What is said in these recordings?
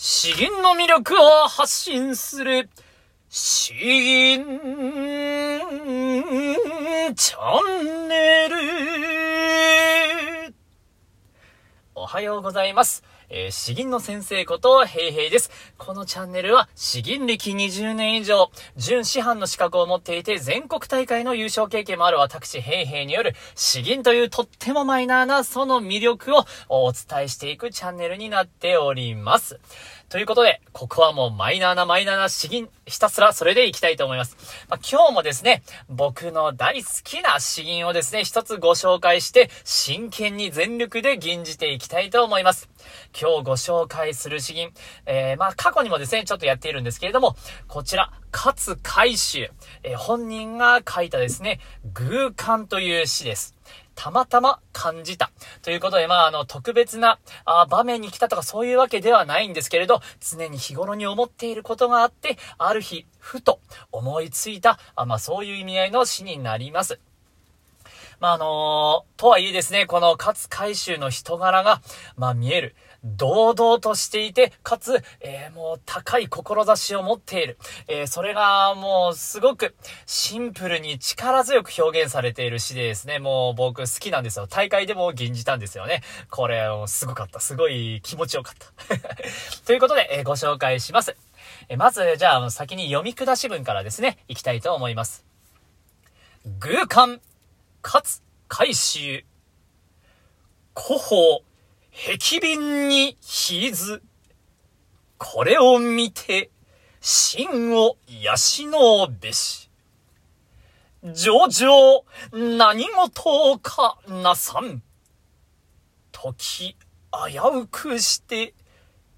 詩吟の魅力を発信する、詩吟チャンネル。おはようございます。えー、詩吟の先生こと、へいへいです。このチャンネルは、詩吟歴20年以上、準師範の資格を持っていて、全国大会の優勝経験もある私、へいへいによる、詩吟というとってもマイナーな、その魅力をお伝えしていくチャンネルになっております。ということで、ここはもうマイナーなマイナーな詩吟、ひたすらそれでいきたいと思います。まあ、今日もですね、僕の大好きな詩吟をですね、一つご紹介して、真剣に全力で吟じていきたいたいと思います。今日ご紹介する詩吟、えー、まあ、過去にもですね、ちょっとやっているんですけれども、こちら、勝海舟、えー、本人が書いたですね、偶感という詩です。たまたま感じた。ということで、まあ、あの、特別な、あ場面に来たとかそういうわけではないんですけれど、常に日頃に思っていることがあって、ある日、ふと思いついた、あまあ、そういう意味合いの詩になります。まあ、あのー、とはいえですね、この勝海舟の人柄が、まあ、見える。堂々としていて、かつ、えー、もう高い志を持っている。えー、それがもうすごくシンプルに力強く表現されている詩でですね、もう僕好きなんですよ。大会でも吟じたんですよね。これ、すごかった。すごい気持ちよかった。ということで、えー、ご紹介します。えまず、じゃあ先に読み下し文からですね、行きたいと思います。偶感、かつ、回収。古法、壁瓶に引ず。これを見て、心を養うべし。上々、何事かなさん。時、危うくして、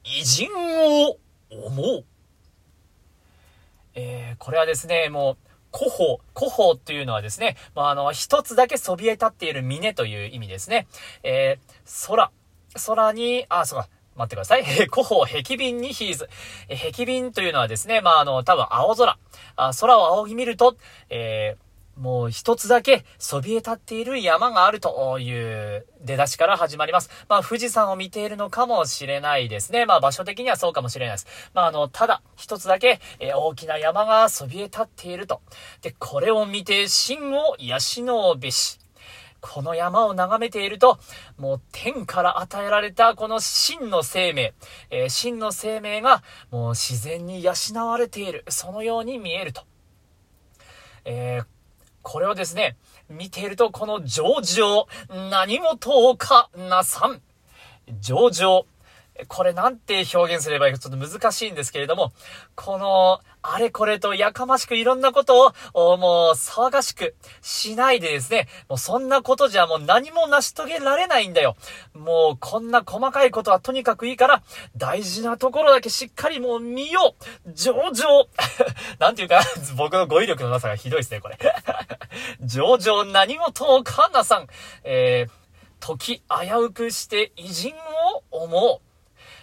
偉人を思う。えー、これはですね、もう、古法、古法っていうのはですね、まあ、あの、一つだけそびえ立っている峰という意味ですね。えー、空、空に、あ、そうか。待ってください。え 古法壁瓶にヒーズ。え壁瓶というのはですね、まあ、あの、多分青空。あ空を仰ぎ見ると、えーもう一つだけそびえ立っている山があるという出だしから始まります。まあ富士山を見ているのかもしれないですね。まあ場所的にはそうかもしれないです。まああの、ただ一つだけ、えー、大きな山がそびえ立っていると。で、これを見て真を養うべし。この山を眺めていると、もう天から与えられたこの真の生命、えー、真の生命がもう自然に養われている、そのように見えると。えー、これはですね、見ているとこの上場、何事かなさん。上場。これなんて表現すればいいかちょっと難しいんですけれども、この、あれこれとやかましくいろんなことを、もう騒がしくしないでですね、もうそんなことじゃもう何も成し遂げられないんだよ。もうこんな細かいことはとにかくいいから、大事なところだけしっかりもう見よう上々 なんていうか、僕の語彙力のなさがひどいですね、これ。上々何事をかんなさん、えー、時危うくして偉人を思う。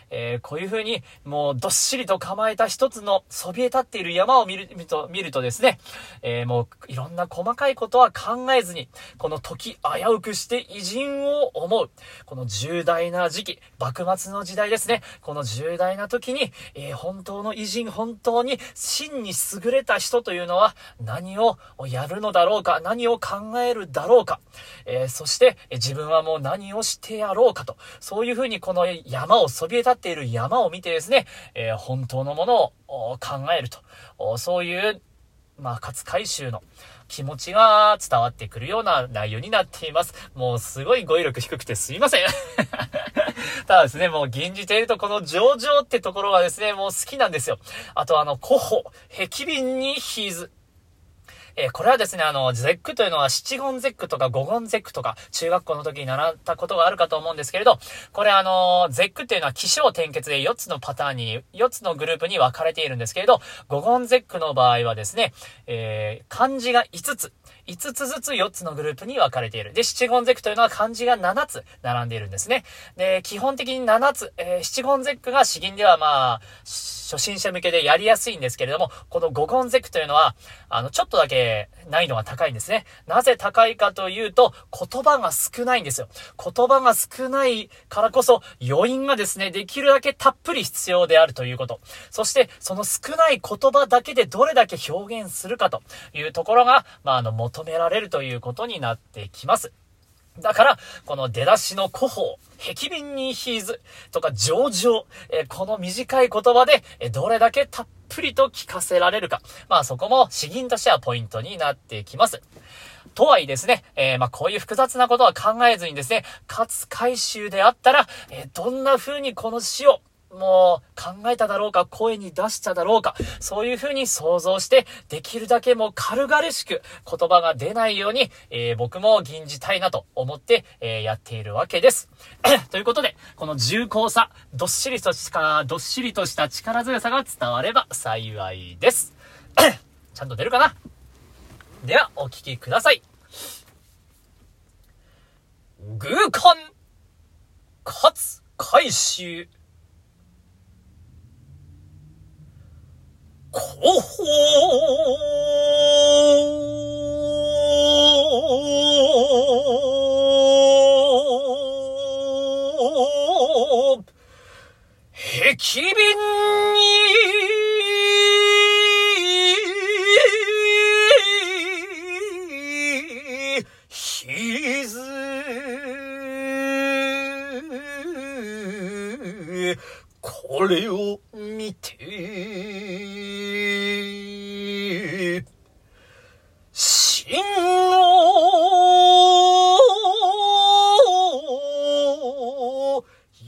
えー、こういう風に、もうどっしりと構えた一つのそびえ立っている山を見る、見と、見るとですね、えー、もういろんな細かいことは考えずに、この時危うくして偉人を思う。この重大な時期、幕末の時代ですね。この重大な時に、えー、本当の偉人、本当に真に優れた人というのは何をやるのだろうか、何を考えるだろうか、え、そして、自分はもう何をしてやろうかと、そういう風にこの山をそびえ立っている山を見てですね、えー、本当のものを考えると、そういう、まあ、勝海舟の気持ちが伝わってくるような内容になっています。もうすごい語彙力低くてすいません。ただですね、もう現じているとこの上々ってところがですね、もう好きなんですよ。あとあの、古法、壁瓶にヒーズ。えー、これはですね、あの、ゼックというのは七言ゼックとか五言ゼックとか、中学校の時に習ったことがあるかと思うんですけれど、これあの、ゼックっていうのは起承転結で4つのパターンに、4つのグループに分かれているんですけれど、五言ゼックの場合はですね、えー、漢字が5つ。5つずつ4つのグループに分かれている。で、七言ゼクというのは漢字が7つ並んでいるんですね。で、基本的に7つ、えー、七言ゼックが詩吟ではまあ、初心者向けでやりやすいんですけれども、この五言ゼクというのは、あの、ちょっとだけ難易度が高いんですね。なぜ高いかというと、言葉が少ないんですよ。言葉が少ないからこそ、余韻がですね、できるだけたっぷり必要であるということ。そして、その少ない言葉だけでどれだけ表現するかというところが、まあ、あの、求められるということになってきます。だから、この出だしの古法、壁瓶にヒーズとか上々、えこの短い言葉で、えどれだけたっぷりと聞かせられるか。まあそこも詩吟としてはポイントになってきます。とはいえですね、えー、まあこういう複雑なことは考えずにですね、勝海舟であったら、えー、どんな風にこの詩をもう考えただろうか、声に出しただろうか、そういう風に想像して、できるだけもう軽々しく言葉が出ないように、えー、僕も吟じたいなと思って、えー、やっているわけです。ということで、この重厚さ、どっしりとした、どっしりとした力強さが伝われば幸いです。ちゃんと出るかな？では、お聴きください。偶感、かつ、回収。おほー壁便にこれを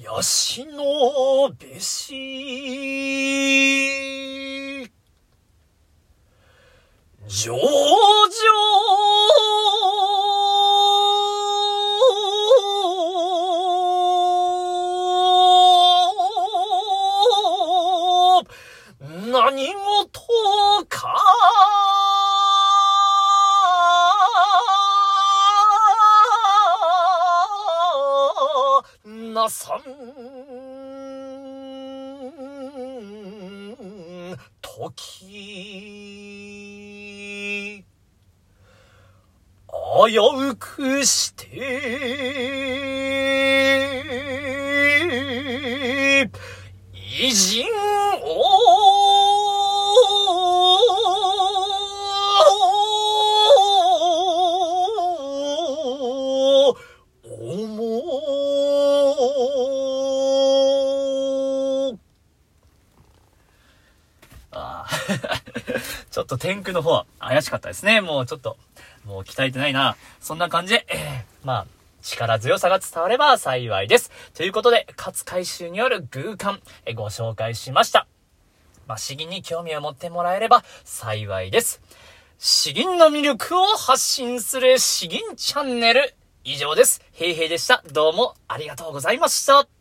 やしのべし上々。何事か。さん時危うくして偉人を ちょっと天空の方は怪しかったですね。もうちょっと、もう鍛えてないな。そんな感じで、えー、まあ、力強さが伝われば幸いです。ということで、勝海舟による偶感、えご紹介しました。まあ、詩吟に興味を持ってもらえれば幸いです。詩吟の魅力を発信する詩吟チャンネル、以上です。平平でした。どうもありがとうございました。